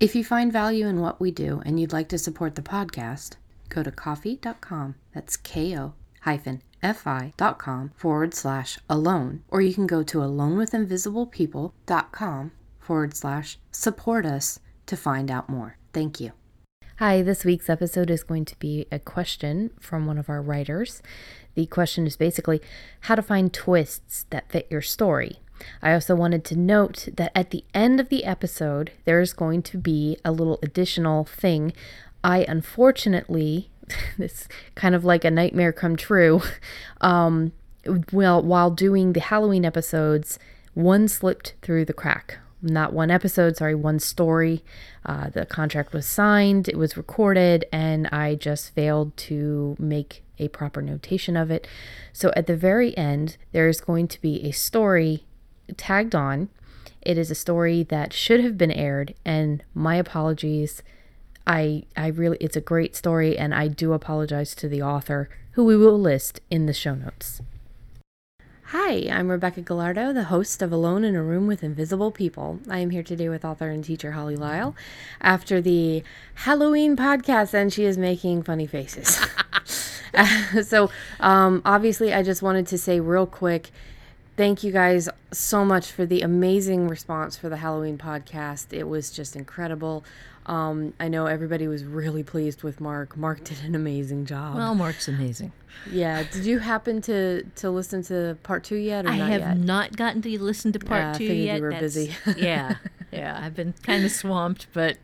If you find value in what we do and you'd like to support the podcast, go to ko-fi.com. That's ko hyphen fi.com forward slash alone, or you can go to alonewithinvisiblepeople.com forward slash support us to find out more. Thank you. Hi, this week's episode is going to be a question from one of our writers. The question is basically how to find twists that fit your story. I also wanted to note that at the end of the episode, there is going to be a little additional thing. I unfortunately, this kind of like a nightmare come true. Um, well, while doing the Halloween episodes, one slipped through the crack. Not one episode, sorry, one story. Uh, the contract was signed, it was recorded, and I just failed to make a proper notation of it. So at the very end, there is going to be a story tagged on. It is a story that should have been aired, and my apologies. I I really it's a great story, and I do apologize to the author, who we will list in the show notes. Hi, I'm Rebecca Gallardo, the host of Alone in a Room with Invisible People. I am here today with author and teacher Holly Lisle after the Halloween podcast, and she is making funny faces. so, um, obviously, I just wanted to say real quick thank you guys so much for the amazing response for the Halloween podcast. It was just incredible. Um, I know everybody was really pleased with Mark. Mark did an amazing job. Well, Mark's amazing. Yeah. Did you happen to to listen to part two yet? I not have yet? not gotten to listen to part two figured you were That's- busy. yeah, yeah. I've been kind of swamped, but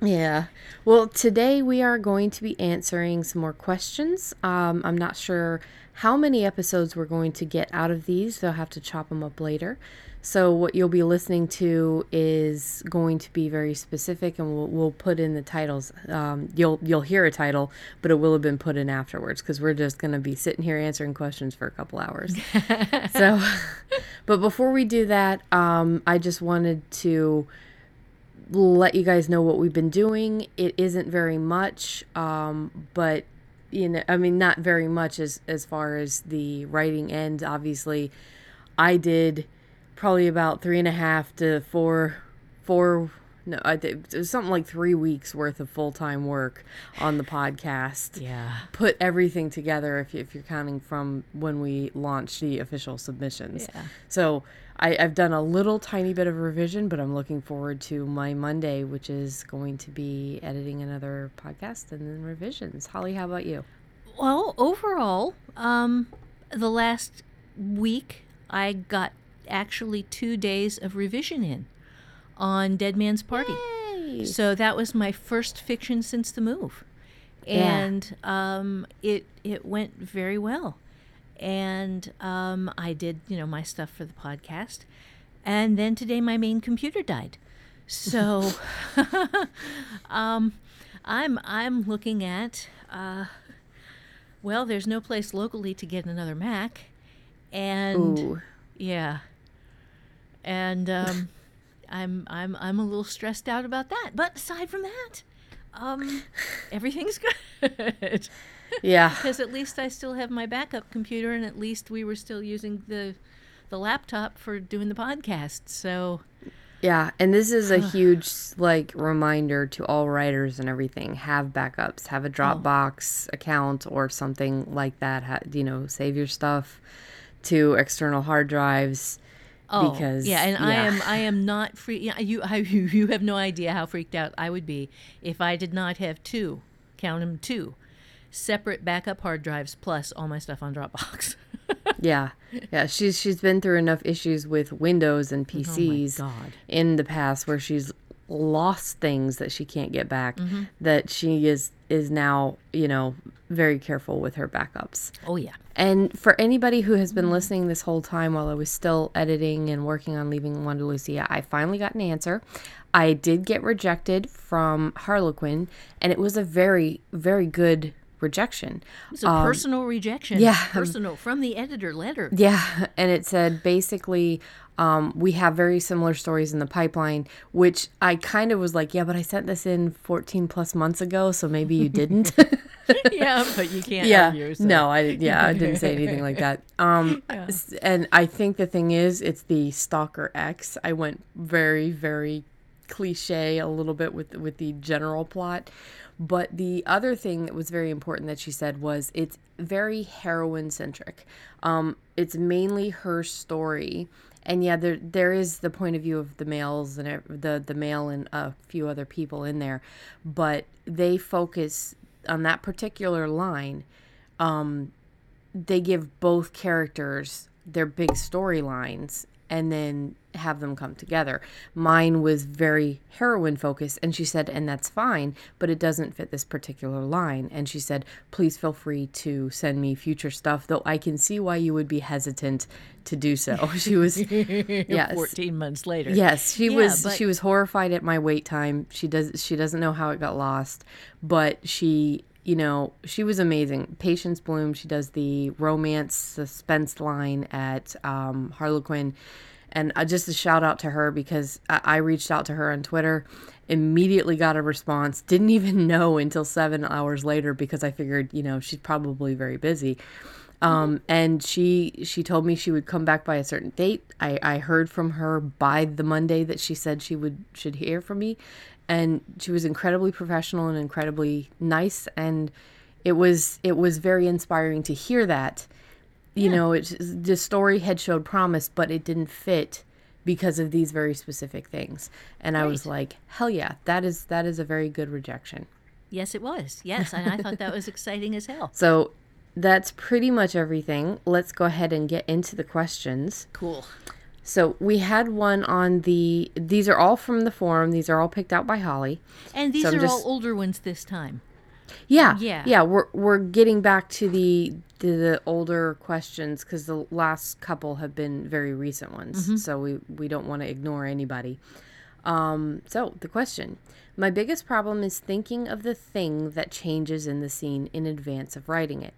Yeah. Well, today we are going to be answering some more questions. Um, I'm not sure how many episodes we're going to get out of these. They'll have to chop them up later. So what you'll be listening to is going to be very specific, and we'll, we'll put in the titles. Um, you'll you'll hear a title, but it will have been put in afterwards because we're just going to be sitting here answering questions for a couple hours. so, but before we do that, um, I just wanted to let you guys know what we've been doing. It isn't very much, um, but you know, I mean, not very much as as far as the writing end. Obviously, I did probably about three and a half to four, four. No, I did it was something like three weeks worth of full time work on the podcast. yeah. Put everything together if, you, if you're counting from when we launched the official submissions. Yeah. So I, I've done a little tiny bit of revision, but I'm looking forward to my Monday, which is going to be editing another podcast and then revisions. Holly, how about you? Well, overall, um, the last week I got actually two days of revision in on Dead Man's Party. Yay! So that was my first fiction since the move, Yeah. and um, it it went very well. And um, I did you know my stuff for the podcast, and then today my main computer died, so um, I'm I'm looking at uh, well, there's no place locally to get another Mac, and Ooh. yeah. And um, I'm I'm I'm a little stressed out about that. But aside from that, um, everything's good. Yeah. Because at least I still have my backup computer, and at least we were still using the the laptop for doing the podcast. So Yeah, and this is a huge like reminder to all writers and everything. Have backups. Have a oh. Dropbox account or something like that. Ha- you know, save your stuff to external hard drives. Oh, because yeah, and I am I am not free. Yeah, you I, you you have no idea how freaked out I would be if I did not have two, count them two, separate backup hard drives plus all my stuff on Dropbox. Yeah, yeah. She's she's been through enough issues with Windows and PCs God. in the past where she's lost things that she can't get back. Mm-hmm. That she is is now you know very careful with her backups. Oh, yeah. And for anybody who has been listening this whole time while I was still editing and working on leaving Wanda Lucia, I finally got an answer. I did get rejected from Harlequin, and it was a very, very good rejection. It's a um, personal rejection. Yeah. Personal from the editor letter. Yeah. And it said basically, um, we have very similar stories in the pipeline, which I kind of was like, yeah, but I sent this in 14 plus months ago, so maybe you didn't. yeah, but you can't yeah. argue. So. No, I yeah, I didn't say anything like that. Um, yeah. and I think the thing is, it's the Stalker X. I went very, very cliche a little bit with with the general plot. But the other thing that was very important that she said was it's very heroine centric. Um, it's mainly her story and yeah, there there is the point of view of the males and the the male and a few other people in there, but they focus on that particular line. Um, they give both characters their big storylines and then have them come together. Mine was very heroine focused, and she said, and that's fine, but it doesn't fit this particular line. And she said, please feel free to send me future stuff, though I can see why you would be hesitant to do so. She was, yes, fourteen months later. Yes, she yeah, was. But... She was horrified at my wait time. She does. She doesn't know how it got lost, but she you know, she was amazing. Patience Bloom, she does the romance suspense line at um, Harlequin. And uh, just a shout out to her because I-, I reached out to her on Twitter, immediately got a response, didn't even know until seven hours later because I figured, you know, she's probably very busy. Um, and she she told me she would come back by a certain date. I, I heard from her by the Monday that she said she would should hear from me, and she was incredibly professional and incredibly nice and it was it was very inspiring to hear that. You yeah. know it, the story had showed promise but it didn't fit because of these very specific things. And right. i was like hell yeah that is that is a very good rejection. Yes it was. Yes and i thought that was exciting as hell. So that's pretty much everything. Let's go ahead and get into the questions. Cool so we had one on the. These are all from the forum. These are all picked out by Holly. And these so are just, all older ones this time. Yeah, yeah, yeah. We're we're getting back to the the, the older questions because the last couple have been very recent ones. Mm-hmm. So we we don't want to ignore anybody. Um, so the question: My biggest problem is thinking of the thing that changes in the scene in advance of writing it.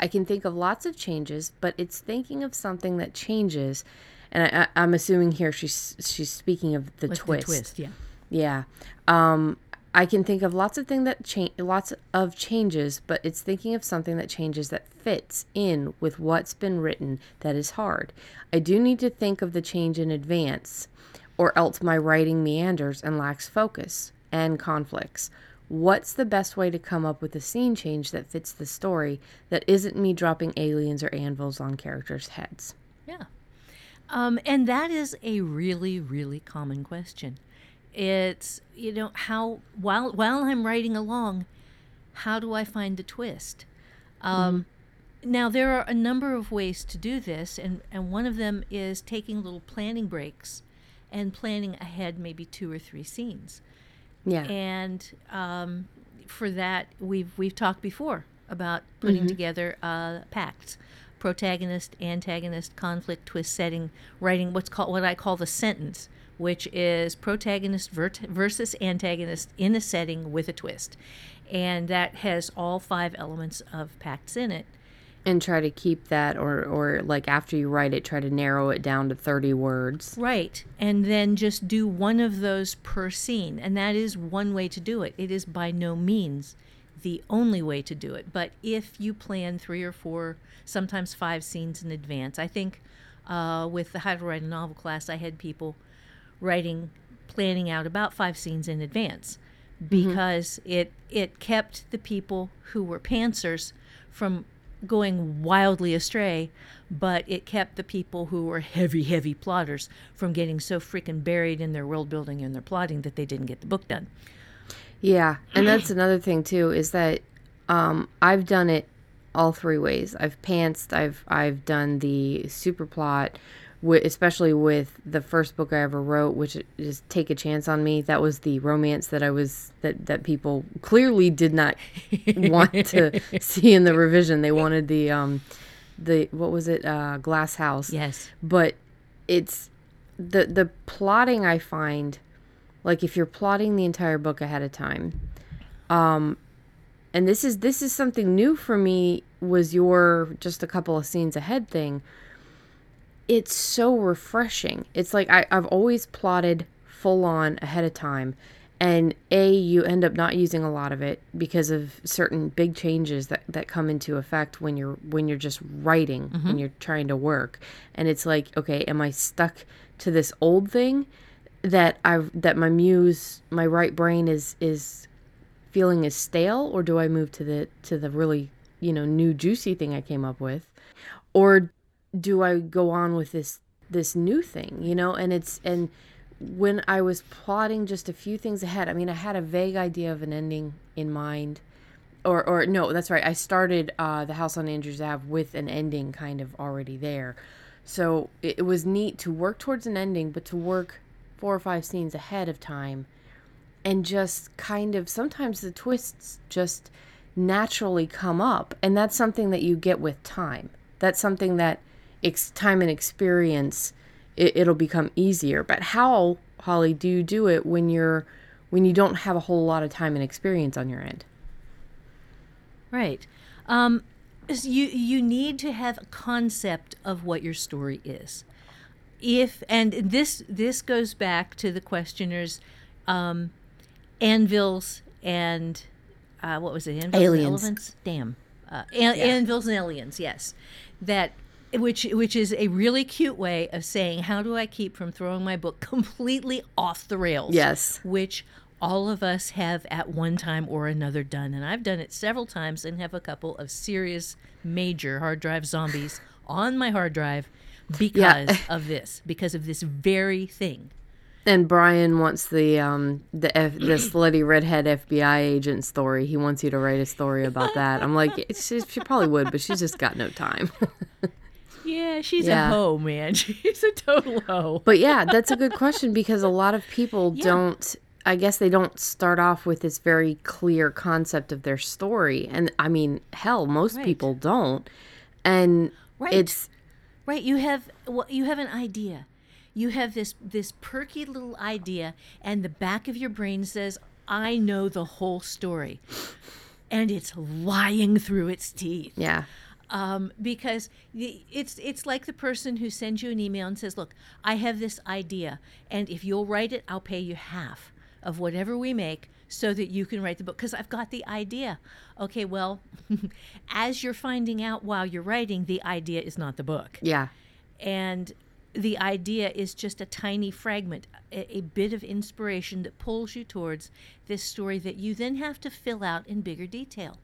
I can think of lots of changes, but it's thinking of something that changes and I, am assuming here she's she's speaking of the With twist. The twist, yeah. Yeah. Um, I can think of lots of things that change, lots of changes, but it's thinking of something that changes that fits in with what's been written that is hard. I do need to think of the change in advance, or else my writing meanders and lacks focus and conflicts. What's the best way to come up with a scene change that fits the story that isn't me dropping aliens or anvils on characters' heads? Yeah. Um, and that is a really, really common question. It's, you know, how, while, while I'm writing along, how do I find the twist? Um, mm-hmm. Now, there are a number of ways to do this, and, and one of them is taking little planning breaks and planning ahead maybe two or three scenes. Yeah. And um, for that, we've, we've talked before about putting mm-hmm. together uh, pacts protagonist, antagonist, conflict, twist setting, writing what's called what I call the sentence, which is protagonist versus antagonist in a setting with a twist. And that has all five elements of pacts in it. And try to keep that, or, or like after you write it, try to narrow it down to 30 words. Right. And then just do one of those per scene. And that is one way to do it. It is by no means the only way to do it. But if you plan three or four sometimes five scenes in advance. I think uh, with the How to Write a Novel class, I had people writing, planning out about five scenes in advance mm-hmm. because mm-hmm. it it kept the people who were pantsers from going wildly astray, but it kept the people who were heavy, heavy plotters from getting so freaking buried in their world building and their plotting that they didn't get the book done. Yeah, and that's another thing too is that um, I've done it all three ways. I've pantsed, I've I've done the super plot, especially with the first book I ever wrote, which is Take a Chance on Me. That was the romance that I was that that people clearly did not want to see in the revision. They wanted the um the what was it uh Glass House. Yes. But it's the the plotting I find like if you're plotting the entire book ahead of time um and this is this is something new for me was your just a couple of scenes ahead thing. It's so refreshing. It's like I, i've always plotted full on ahead of time. And a you end up not using a lot of it because of certain big changes that, that come into effect when you're when you're just writing mm-hmm. when you're trying to work. And it's like okay am i stuck to this old thing that i that my muse my right brain is is feeling is stale or do I move to the to the really, you know, new juicy thing I came up with? Or do I go on with this this new thing, you know? And it's and when I was plotting just a few things ahead, I mean, I had a vague idea of an ending in mind. Or, or no, that's right. I started uh, the House on Andrews Ave with an ending kind of already there, so it, it was neat to work towards an ending, but to work four or five scenes ahead of time and just kind of sometimes the twists just naturally come up and that's something that you get with time. That's something that ex- time and experience it, it'll become easier. But how holly do you do it when you're when you don't have a whole lot of time and experience on your end? Right. Um, you you need to have a concept of what your story is if and this this goes back to the questioners um, anvils and uh, what was it? Anvils aliens. Elephants. Damn. Uh, an- yeah. Anvils and aliens. Yes, that which which is a really cute way of saying how do I keep from throwing my book completely off the rails? Yes. Which all of us have at one time or another done, and I've done it several times and have a couple of serious major hard drive zombies on my hard drive because yeah. of this, because of this very thing. And Brian wants the um the F, the slutty redhead FBI agent story. He wants you to write a story about that. I'm like, she, she probably would, but she's just got no time. yeah, she's yeah. a hoe, man. She's a total hoe. But yeah, that's a good question because a lot of people yeah. don't. I guess they don't start off with this very clear concept of their story, and I mean, hell, most right. people don't. And right. it's right. You have well, you have an idea. You have this this perky little idea and the back of your brain says i know the whole story. And it's lying through its teeth. Yeah. Um, because it's it's like the person who sends you an email and says, "Look, I have this idea, and if you'll write it, I'll pay you half of whatever we make, so that you can write the book because I've got the idea." Okay, well, as you're finding out while you're writing, the idea is not the book. Yeah, and the idea is just a tiny fragment, a, a, bit of inspiration that pulls you towards this story that you then have to fill out in bigger detail.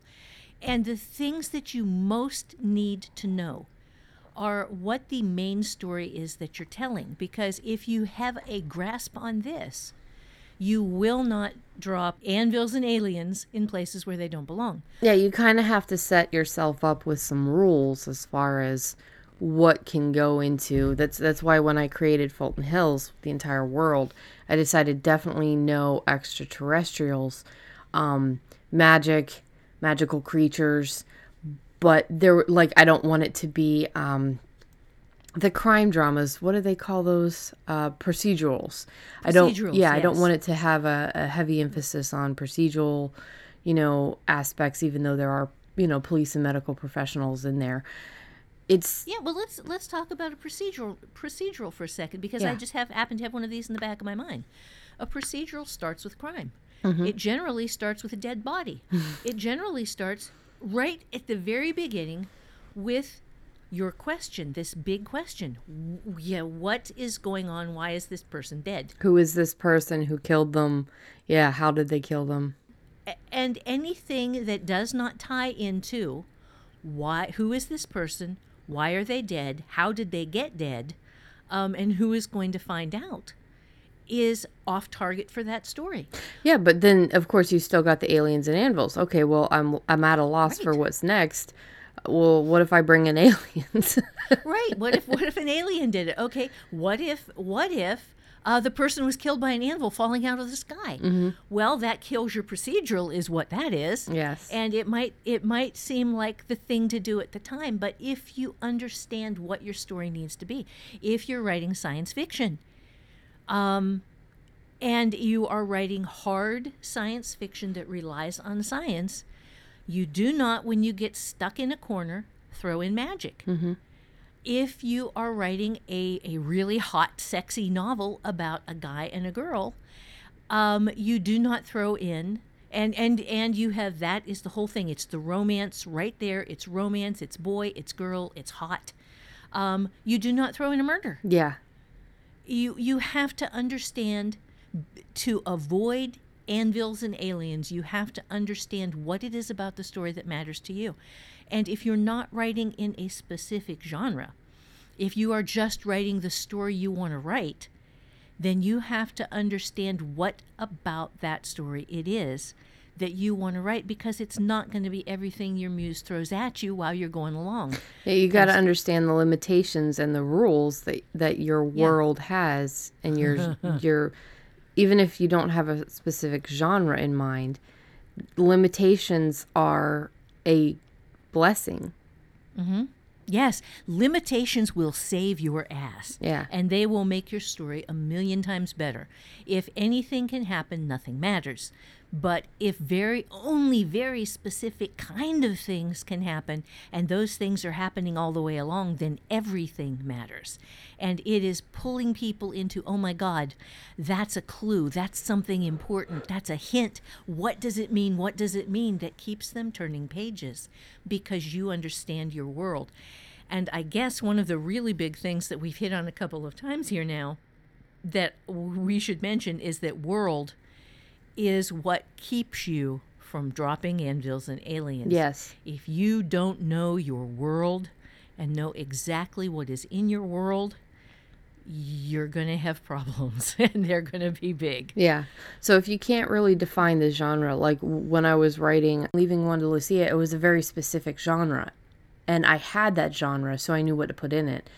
And the things that you most need to know are what the main story is that you're telling. Because if you have a grasp on this, you will not drop anvils and aliens in places where they don't belong. Yeah, you kind of have to set yourself up with some rules as far as what can go into that's that's why when I created Fulton Hills, the entire world, I decided definitely no extraterrestrials, um, magic, magical creatures, but there like I don't want it to be um, the crime dramas. What do they call those? Uh, procedurals. I don't. Yeah, yes. I don't want it to have a, a heavy emphasis on procedural, you know, aspects. Even though there are you know police and medical professionals in there it's yeah well let's let's talk about a procedural procedural for a second because yeah. i just have happen to have one of these in the back of my mind a procedural starts with crime mm-hmm. it generally starts with a dead body it generally starts right at the very beginning with your question this big question yeah what is going on why is this person dead who is this person who killed them yeah how did they kill them and anything that does not tie into why who is this person why are they dead? How did they get dead? Um, and who is going to find out? Is off target for that story. Yeah, but then of course you still got the aliens and anvils. Okay, well I'm I'm at a loss right. for what's next. Well, what if I bring in aliens? right. What if what if an alien did it? Okay. What if what if uh, the person was killed by an anvil falling out of the sky? Mm-hmm. Well, that kills your procedural, is what that is. Yes. And it might it might seem like the thing to do at the time, but if you understand what your story needs to be, if you're writing science fiction, um, and you are writing hard science fiction that relies on science, you do not, when you get stuck in a corner, throw in magic. Mm-hmm. If you are writing a, a really hot, sexy novel about a guy and a girl, um, you do not throw in and and and you have that is the whole thing. It's the romance right there. It's romance. It's boy. It's girl. It's hot. Um, you do not throw in a murder. Yeah. You you have to understand to avoid anvils and aliens, you have to understand what it is about the story that matters to you. And if you're not writing in a specific genre, if you are just writing the story you want to write, then you have to understand what about that story it is that you want to write because it's not going to be everything your muse throws at you while you're going along. Yeah, you got to understand the limitations and the rules that that your world yeah. has and your your even if you don't have a specific genre in mind, limitations are a blessing. Mm-hmm. Yes, limitations will save your ass. Yeah. And they will make your story a million times better. If anything can happen, nothing matters. But if very only very specific kind of things can happen, and those things are happening all the way along, then everything matters. And it is pulling people into, oh my God, that's a clue, that's something important, that's a hint. What does it mean? What does it mean? That keeps them turning pages because you understand your world. And I guess one of the really big things that we've hit on a couple of times here now that we should mention is that world is what keeps you from dropping anvils and aliens. Yes. If you don't know your world and know exactly what is in your world, you're going to have problems and they're going to be big. Yeah. So if you can't really define the genre, like when I was writing Leaving Wanda Lucia, it was a very specific genre. And I had that genre, so I knew what to put in it.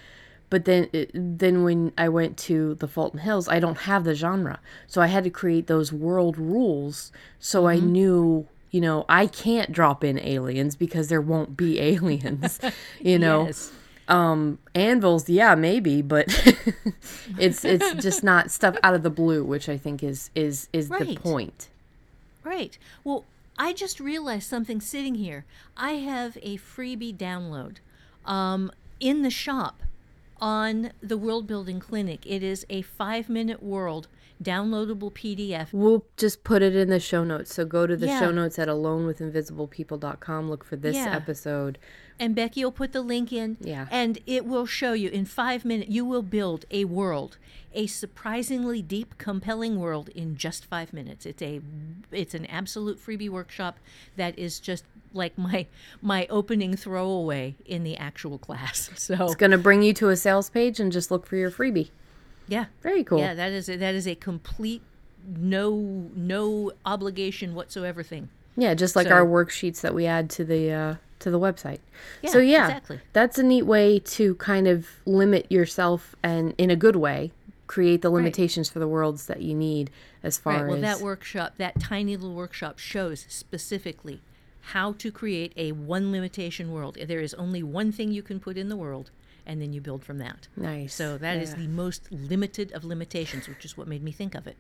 But then, then when I went to the Fulton Hills, I don't have the genre, so I had to create those world rules. So mm-hmm. I knew, you know, I can't drop in aliens because there won't be aliens. you know, yes. um, anvils, yeah, maybe, but it's it's just not stuff out of the blue, which I think is is is right. the point. Right. Well, I just realized something sitting here. I have a freebie download um, in the shop on the World Building Clinic. It is a five minute world downloadable PDF. We'll just put it in the show notes. So go to the yeah. show notes at alonewithinvisiblepeople.com. Look for this yeah. episode. And Becky will put the link in. Yeah. And it will show you in five minutes, you will build a world, a surprisingly deep, compelling world in just five minutes. It's a, it's an absolute freebie workshop that is just like my my opening throwaway in the actual class. So it's going to bring you to a sales page and just look for your freebie. Yeah. Very cool. Yeah, that is a, that is a complete no no obligation whatsoever thing. Yeah, just like so, our worksheets that we add to the uh, to the website. Yeah, so yeah, exactly. that's a neat way to kind of limit yourself and in a good way create the limitations right. for the worlds that you need as far right. well, as that workshop, that tiny little workshop shows specifically how to create a one limitation world. There is only one thing you can put in the world, and then you build from that. Nice. So that yeah. is the most limited of limitations, which is what made me think of it.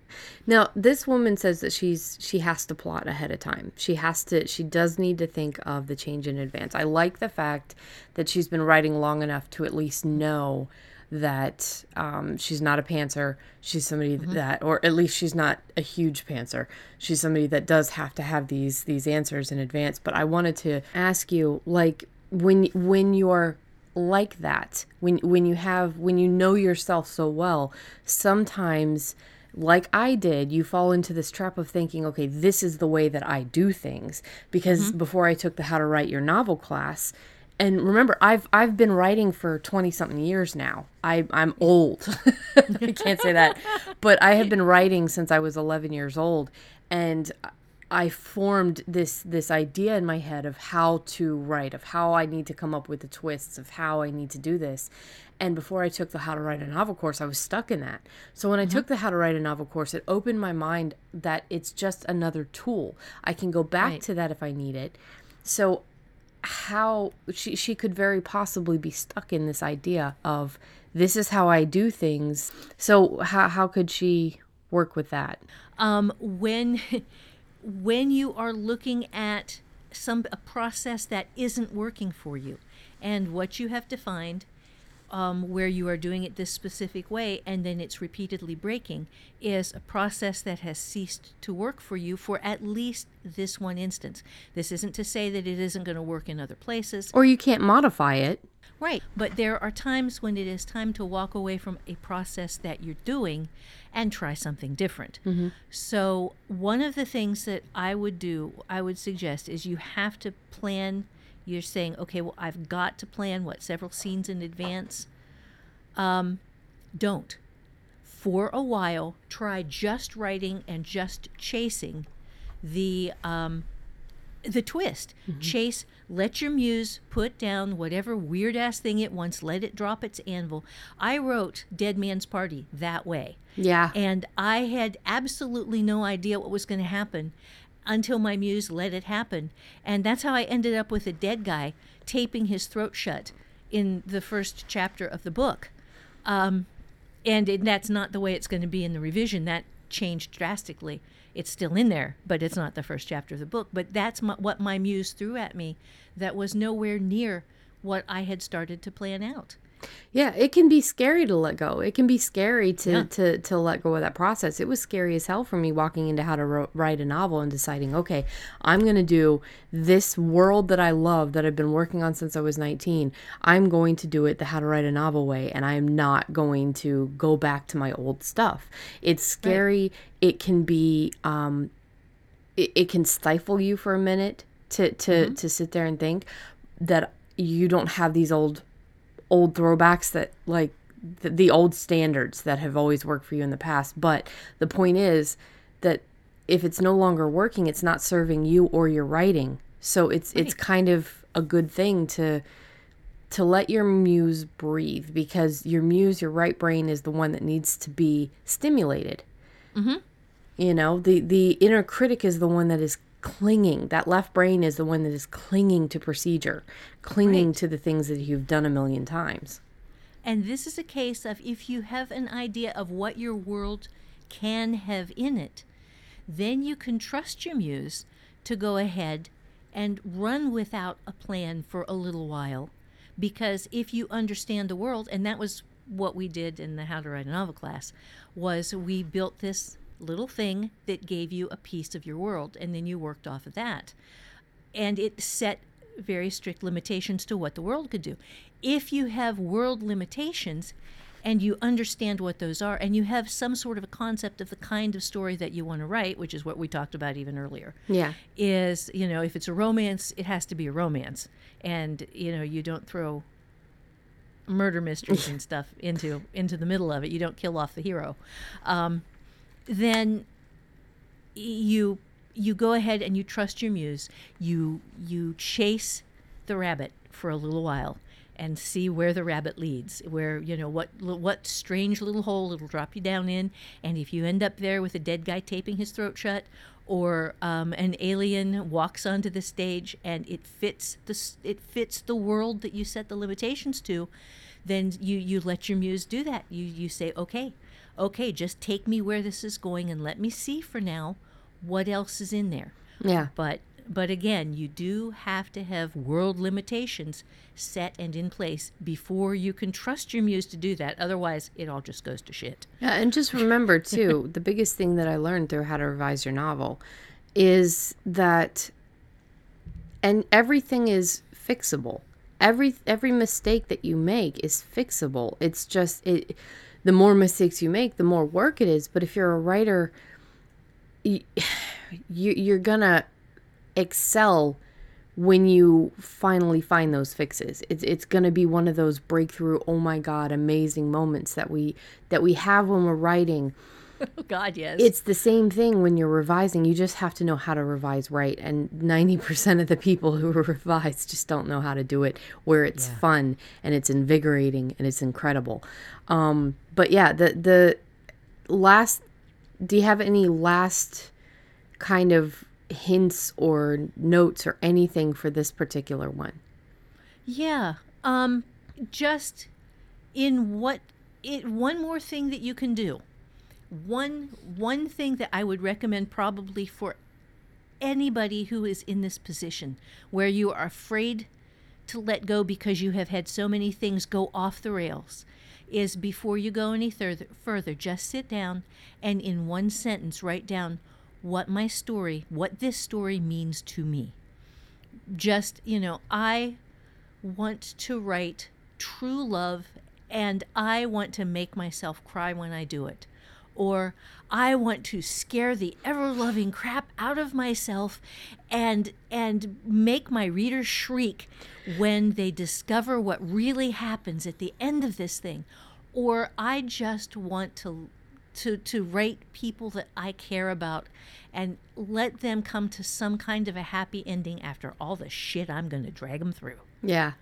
Now, this woman says that she's she has to plot ahead of time. She has to she does need to think of the change in advance. I like the fact that she's been writing long enough to at least know that um, she's not a pantser. She's somebody mm-hmm. that, or at least she's not a huge pantser. She's somebody that does have to have these these answers in advance. But I wanted to ask you, like, when when you're like that, when when you have when you know yourself so well, sometimes like I did, you fall into this trap of thinking, okay, this is the way that I do things. Because mm-hmm. before I took the How to Write Your Novel class, and remember i've i've been writing for 20 something years now. I i'm old. I can't say that. But i have been writing since i was 11 years old. And I formed this this idea in my head of how to write, of how I need to come up with the twists, of how I need to do this. And before I took the How to Write a Novel course, I was stuck in that. So when I mm-hmm. took the How to Write a Novel course, it opened my mind that it's just another tool. I can go back right. to that if I need it. So how she she could very possibly be stuck in this idea of this is how I do things. So how how could she work with that? Um, when when you are looking at some a process that isn't working for you, and what you have to find um, where you are doing it this specific way and then it's repeatedly breaking is a process that has ceased to work for you for at least this one instance. This isn't to say that it isn't going to work in other places. Or you can't modify it. Right. But there are times when it is time to walk away from a process that you're doing and try something different. Mm-hmm. So, one of the things that I would do, I would suggest, is you have to plan you're saying, okay, well, I've got to plan what several scenes in advance. Um, don't. For a while, try just writing and just chasing the um, the twist. Mm-hmm. Chase, let your muse put down whatever weird ass thing it wants, let it drop its anvil. I wrote Dead Man's Party that way. Yeah. And I had absolutely no idea what was going to happen until my muse let it happen. And that's how I ended up with a dead guy taping his throat shut in the first chapter of the book. Um, and it, that's not the way it's going to be in the revision. That changed drastically. It's still in there, but it's not the first chapter of the book. But that's my, what my muse threw at me that was nowhere near what I had started to plan out. Yeah, it can be scary to let go. It can be scary to yeah. to to let go of that process. It was scary as hell for me walking into how to ro- write a novel and deciding, okay, I'm going to do this world that I love that I've been working on since I was 19. I'm going to do it the how to write a novel way and I am not going to go back to my old stuff. It's scary. Right. It can be um it, it can stifle you for a minute to to mm-hmm. to sit there and think that you don't have these old old throwbacks that like the, the old standards that have always worked for you in the past. But the point is that if it's no longer working, it's not serving you or your writing. So it's right. it's kind of a good thing to to let your muse breathe because your muse, your right brain, is the one that needs to be stimulated. Mm-hmm. You know, the the inner critic is the one that is clinging. That left brain is the one that is clinging to procedure, clinging right. to the things that you've done a million times. And this is a case of if you have an idea of what your world can have in it, then you can trust your muse to go ahead and run without a plan for a little while. Because if you understand the world, and that was what we did in the How to Write a Novel class, was we built this little thing that gave you a piece of your world, and then you worked off of that. And it set very strict limitations to what the world could do. If you have world limitations and you understand what those are, and you have some sort of a concept of the kind of story that you want to write, which is what we talked about even earlier. Yeah. Is, you know, if it's a romance, it has to be a romance. And, you know, you don't throw murder mysteries and stuff into into the middle of it. You don't kill off the hero. Um, then you you go ahead and you trust your muse. You you chase the rabbit for a little while and see where the rabbit leads. Where you know what what strange little hole it'll drop you down in, and if you end up there with a dead guy taping his throat shut, or um, an alien walks onto the stage and it fits the it fits the world that you set the limitations to, then you you let your muse do that. You you say okay okay, just take me where this is going and let me see for now what else is in there. Yeah. But but again, you do have to have world limitations set and in place before you can trust your muse to do that. Otherwise, it all just goes to shit. Yeah, and just remember too, the biggest thing that I learned through how to revise your novel is that and everything is fixable. Every every mistake that you make is fixable. It's just it the more mistakes you make, the more work it is. But if you're a writer, you, you're gonna excel when you finally find those fixes. It's it's gonna be one of those breakthrough, oh my god, amazing moments that we that we have when we're writing. Oh God, yes. It's the same thing when you're revising. You just have to know how to revise right. And 90% of the people who revise just don't know how to do it where it's yeah. fun and it's invigorating and it's incredible. Um, but yeah, the, the last, do you have any last kind of hints or notes or anything for this particular one? Yeah. Um, just in what it one more thing that you can do one one thing that i would recommend probably for anybody who is in this position where you are afraid to let go because you have had so many things go off the rails is before you go any further, further just sit down and in one sentence write down what my story what this story means to me just you know i want to write true love and I want to make myself cry when I do it. Or I want to scare the ever loving crap out of myself and and make my readers shriek when they discover what really happens at the end of this thing. Or I just want to to to write people that I care about and let them come to some kind of a happy ending after all the shit I'm going to drag them through. Yeah.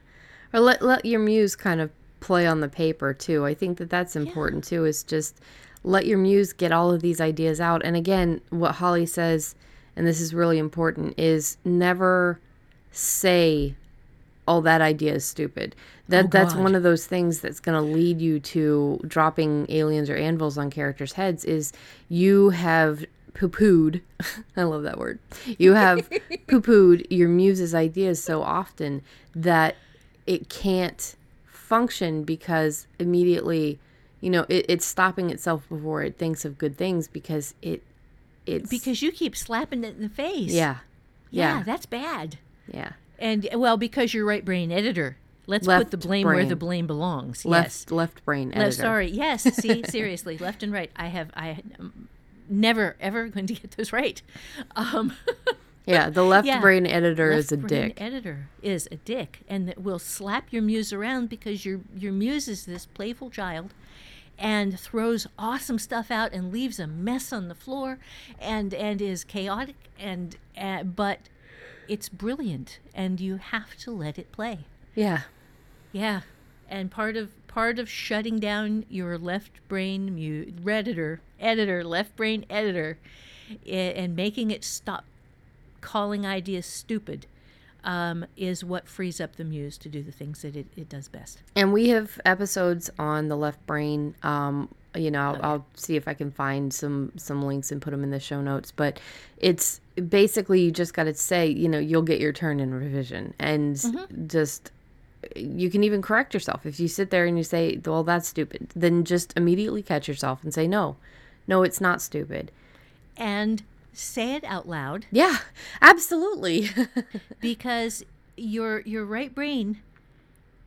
Or let let your muse kind of play on the paper too. I think that that's important yeah. too is just let your muse get all of these ideas out. And again, what Holly says and this is really important is never say oh that idea is stupid. That oh, that's one of those things that's going to lead you to dropping aliens or anvils on characters' heads is you have poo-pooed i love that word you have poo-pooed your muse's ideas so often that it can't function because immediately, you know, it, it's stopping itself before it thinks of good things because it it's because you keep slapping it in the face. Yeah. Yeah, yeah that's bad. Yeah. And well, because you're right brain editor. Let's left put the blame brain. where the blame belongs. Left yes. left brain editor. Left, sorry. Yes. See, seriously, left and right. I have I um, never ever going to get those right. Um, yeah, the left yeah, brain editor left is a brain dick. Editor is a dick, and that will slap your muse around because your your muse is this playful child, and throws awesome stuff out and leaves a mess on the floor, and and is chaotic and uh, but it's brilliant, and you have to let it play. Yeah, yeah, and part of part of shutting down your left brain mute editor editor left brain editor and making it stop calling ideas stupid um, is what frees up the muse to do the things that it, it does best. And we have episodes on the left brain. Um, you know, I'll. I'll, see if I can find some some links and put them in the show notes. But it's basically you just got to say, you know, you'll get your turn in revision, and mm-hmm. just you can even correct yourself if you sit there and you say, "Well, that's stupid." Then just immediately catch yourself and say, "No, no, it's not stupid." And say it out loud. Yeah, absolutely. because your your right brain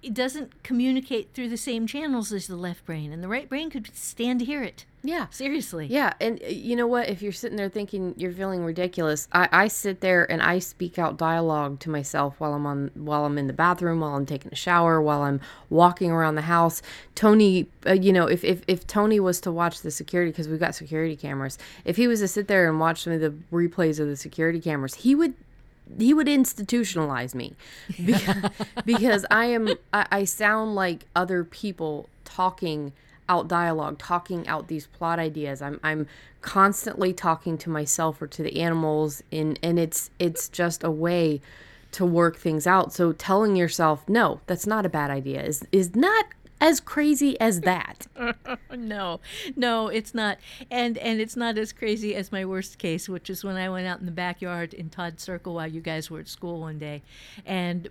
it doesn't communicate through the same channels as the left brain and the right brain could stand to hear it. Yeah. Seriously. Yeah and uh, you know what? If you're sitting there thinking you're feeling ridiculous i, I sit there and i speak out dialogue to myself while i'm on while i'm in the bathroom while i'm taking a shower while i'm walking around the house. Tony uh, you know if, if if tony was to watch the security because we've got security cameras if he was to sit there and watch some of the replays of the security cameras he would he would institutionalize me because, because I am I, I sound like other people talking out dialogue, talking out these plot ideas. I'm I'm constantly talking to myself or to the animals and and it's it's just a way to work things out. So telling yourself, no, that's not a bad idea is is not as crazy as that. no, no, it's not, and and it's not as crazy as my worst case, which is when I went out in the backyard in Todd Circle while you guys were at school one day, and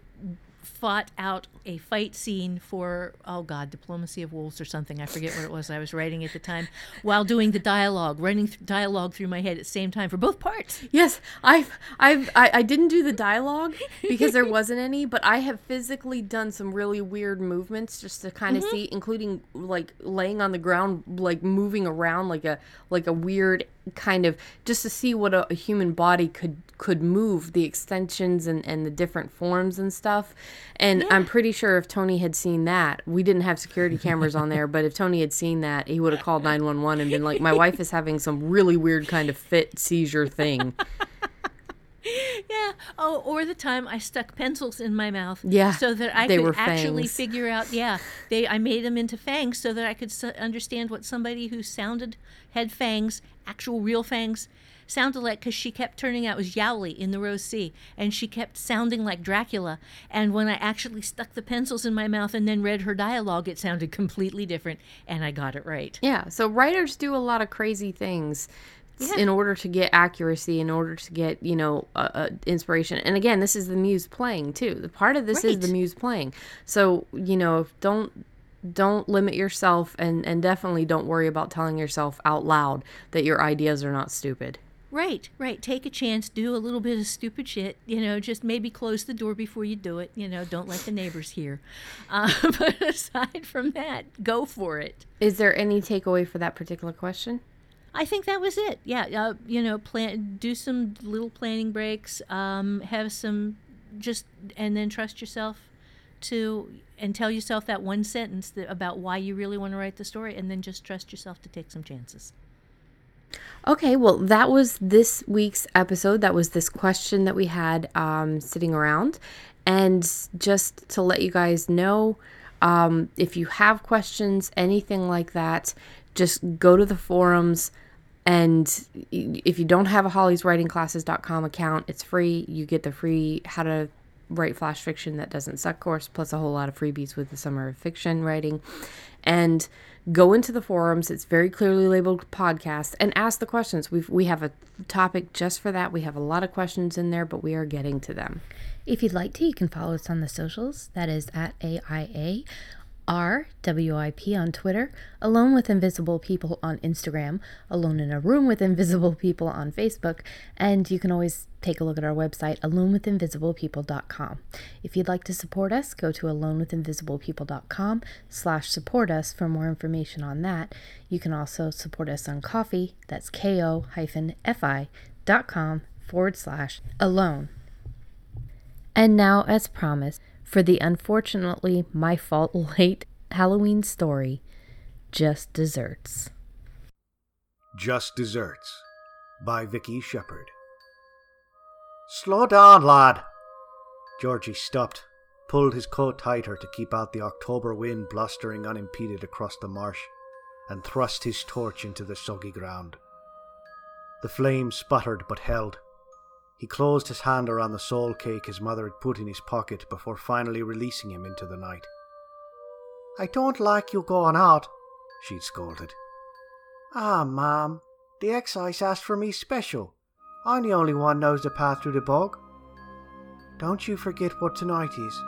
fought out a fight scene for oh god diplomacy of wolves or something i forget what it was i was writing at the time while doing the dialogue running th- dialogue through my head at the same time for both parts yes i've i've I, I didn't do the dialogue because there wasn't any but i have physically done some really weird movements just to kind of mm-hmm. see including like laying on the ground like moving around like a like a weird kind of just to see what a, a, human body could could move the extensions and, and the different forms and stuff and yeah. i'm pretty sure if tony had seen that we didn't have security cameras on there but if tony had seen that he would have called 911 and been like my wife is having some really weird kind of fit seizure thing yeah. Oh, or the time I stuck pencils in my mouth. Yeah. So that I could actually figure out. Yeah. They. I made them into fangs so that I could understand what somebody who sounded had fangs, actual real fangs, sounded like because she kept turning out was Yowley in the Rose Sea, and she kept sounding like Dracula. And when I actually stuck the pencils in my mouth and then read her dialogue, it sounded completely different, and I got it right. Yeah. So writers do a lot of crazy things yeah. in order to get accuracy, in order to get you know uh, uh, inspiration. And again, this is the muse playing too. The part of this right. is the muse playing. So you know, don't don't limit yourself, and and definitely don't worry about telling yourself out loud that your ideas are not stupid. Right, right. Take a chance, do a little bit of stupid shit, you know, just maybe close the door before you do it, you know, don't let the neighbors hear. Uh, but aside from that, go for it. Is there any takeaway for that particular question? I think that was it. Yeah, uh, you know, plan, do some little planning breaks, um, have some, just and then trust yourself to and tell yourself that one sentence that, about why you really want to write the story, and then just trust yourself to take some chances. Okay, well, that was this week's episode. That was this question that we had um, sitting around. And just to let you guys know, um, if you have questions, anything like that, just go to the forums and if you don't have a hollyswritingclasses.com account it's free you get the free how to write flash fiction that doesn't suck course plus a whole lot of freebies with the summer of fiction writing. And go into the forums. It's very clearly labeled podcast and ask the questions. We we have a topic just for that. We have a lot of questions in there but we are getting to them. If you'd like to you can follow us on the socials. That is at aia R WIP on Twitter, Alone with Invisible People on Instagram, Alone in a Room with Invisible People on Facebook, and you can always take a look at our website, alonewithinvisiblepeople.com. If you'd like to support us, go to alonewithinvisiblepeople.com slash support us for more information on that. You can also support us on Ko-fi, that's ko-fi.com forward slash alone. And now, as promised, for the unfortunately my fault late Halloween story, Just Desserts. Just Desserts by Vicky Shepard. Slow down, lad. Georgie stopped, pulled his coat tighter to keep out the October wind blustering unimpeded across the marsh, and thrust his torch into the soggy ground. The flame sputtered but held. He closed his hand around the soul cake his mother had put in his pocket before finally releasing him into the night. I don't like you going out, she'd scolded. Ah, ma'am, the excise asked for me special. I'm the only one knows the path through the bog. Don't you forget what tonight is.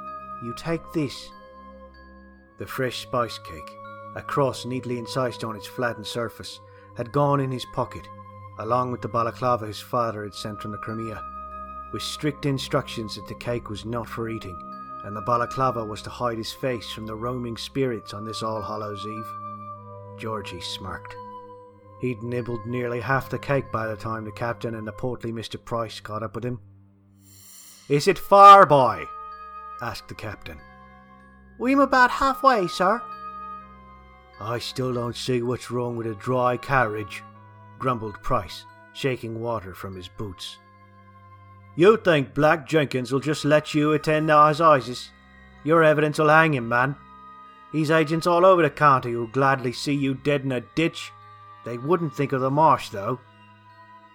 You take this. The fresh spice cake, a cross neatly incised on its flattened surface, had gone in his pocket along with the balaclava his father had sent from the Crimea, with strict instructions that the cake was not for eating, and the balaclava was to hide his face from the roaming spirits on this All Hallows Eve. Georgie smirked. He'd nibbled nearly half the cake by the time the captain and the portly Mr. Price caught up with him. Is it far, boy? asked the captain. We'm about halfway, sir. I still don't see what's wrong with a dry carriage, grumbled Price, shaking water from his boots. You think Black Jenkins will just let you attend assizes? Your evidence will hang him, man. He's agents all over the county who'll gladly see you dead in a ditch. They wouldn't think of the marsh, though.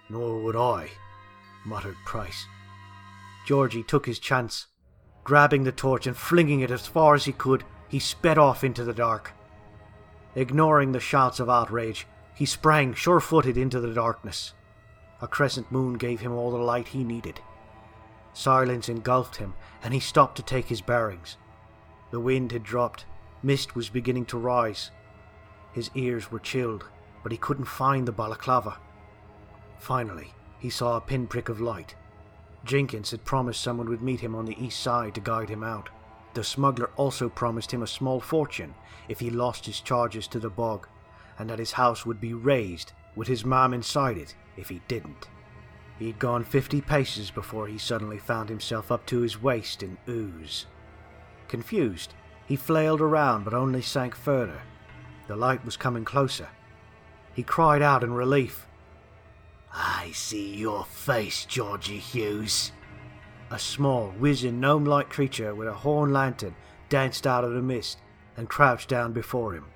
Nor would I, muttered Price. Georgie took his chance. Grabbing the torch and flinging it as far as he could, he sped off into the dark. Ignoring the shouts of outrage, he sprang sure footed into the darkness. A crescent moon gave him all the light he needed. Silence engulfed him, and he stopped to take his bearings. The wind had dropped, mist was beginning to rise. His ears were chilled, but he couldn't find the balaclava. Finally, he saw a pinprick of light. Jenkins had promised someone would meet him on the east side to guide him out. The smuggler also promised him a small fortune if he lost his charges to the bog and that his house would be razed with his mom inside it if he didn't. He'd gone fifty paces before he suddenly found himself up to his waist in ooze. Confused, he flailed around but only sank further. The light was coming closer. He cried out in relief. I see your face, Georgie Hughes. A small, whizzing, gnome like creature with a horn lantern danced out of the mist and crouched down before him.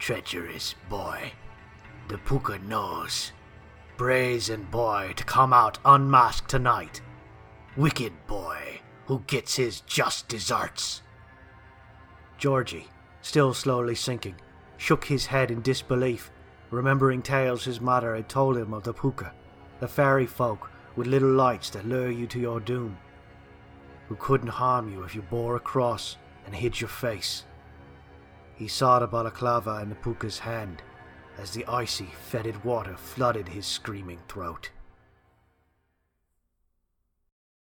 Treacherous boy. The Pooka knows. Brazen boy to come out unmasked tonight. Wicked boy who gets his just deserts. Georgie, still slowly sinking, shook his head in disbelief, remembering tales his mother had told him of the Pooka, the fairy folk with little lights that lure you to your doom, who couldn't harm you if you bore a cross and hid your face. He saw the balaclava in the Pooka's hand as the icy, fetid water flooded his screaming throat.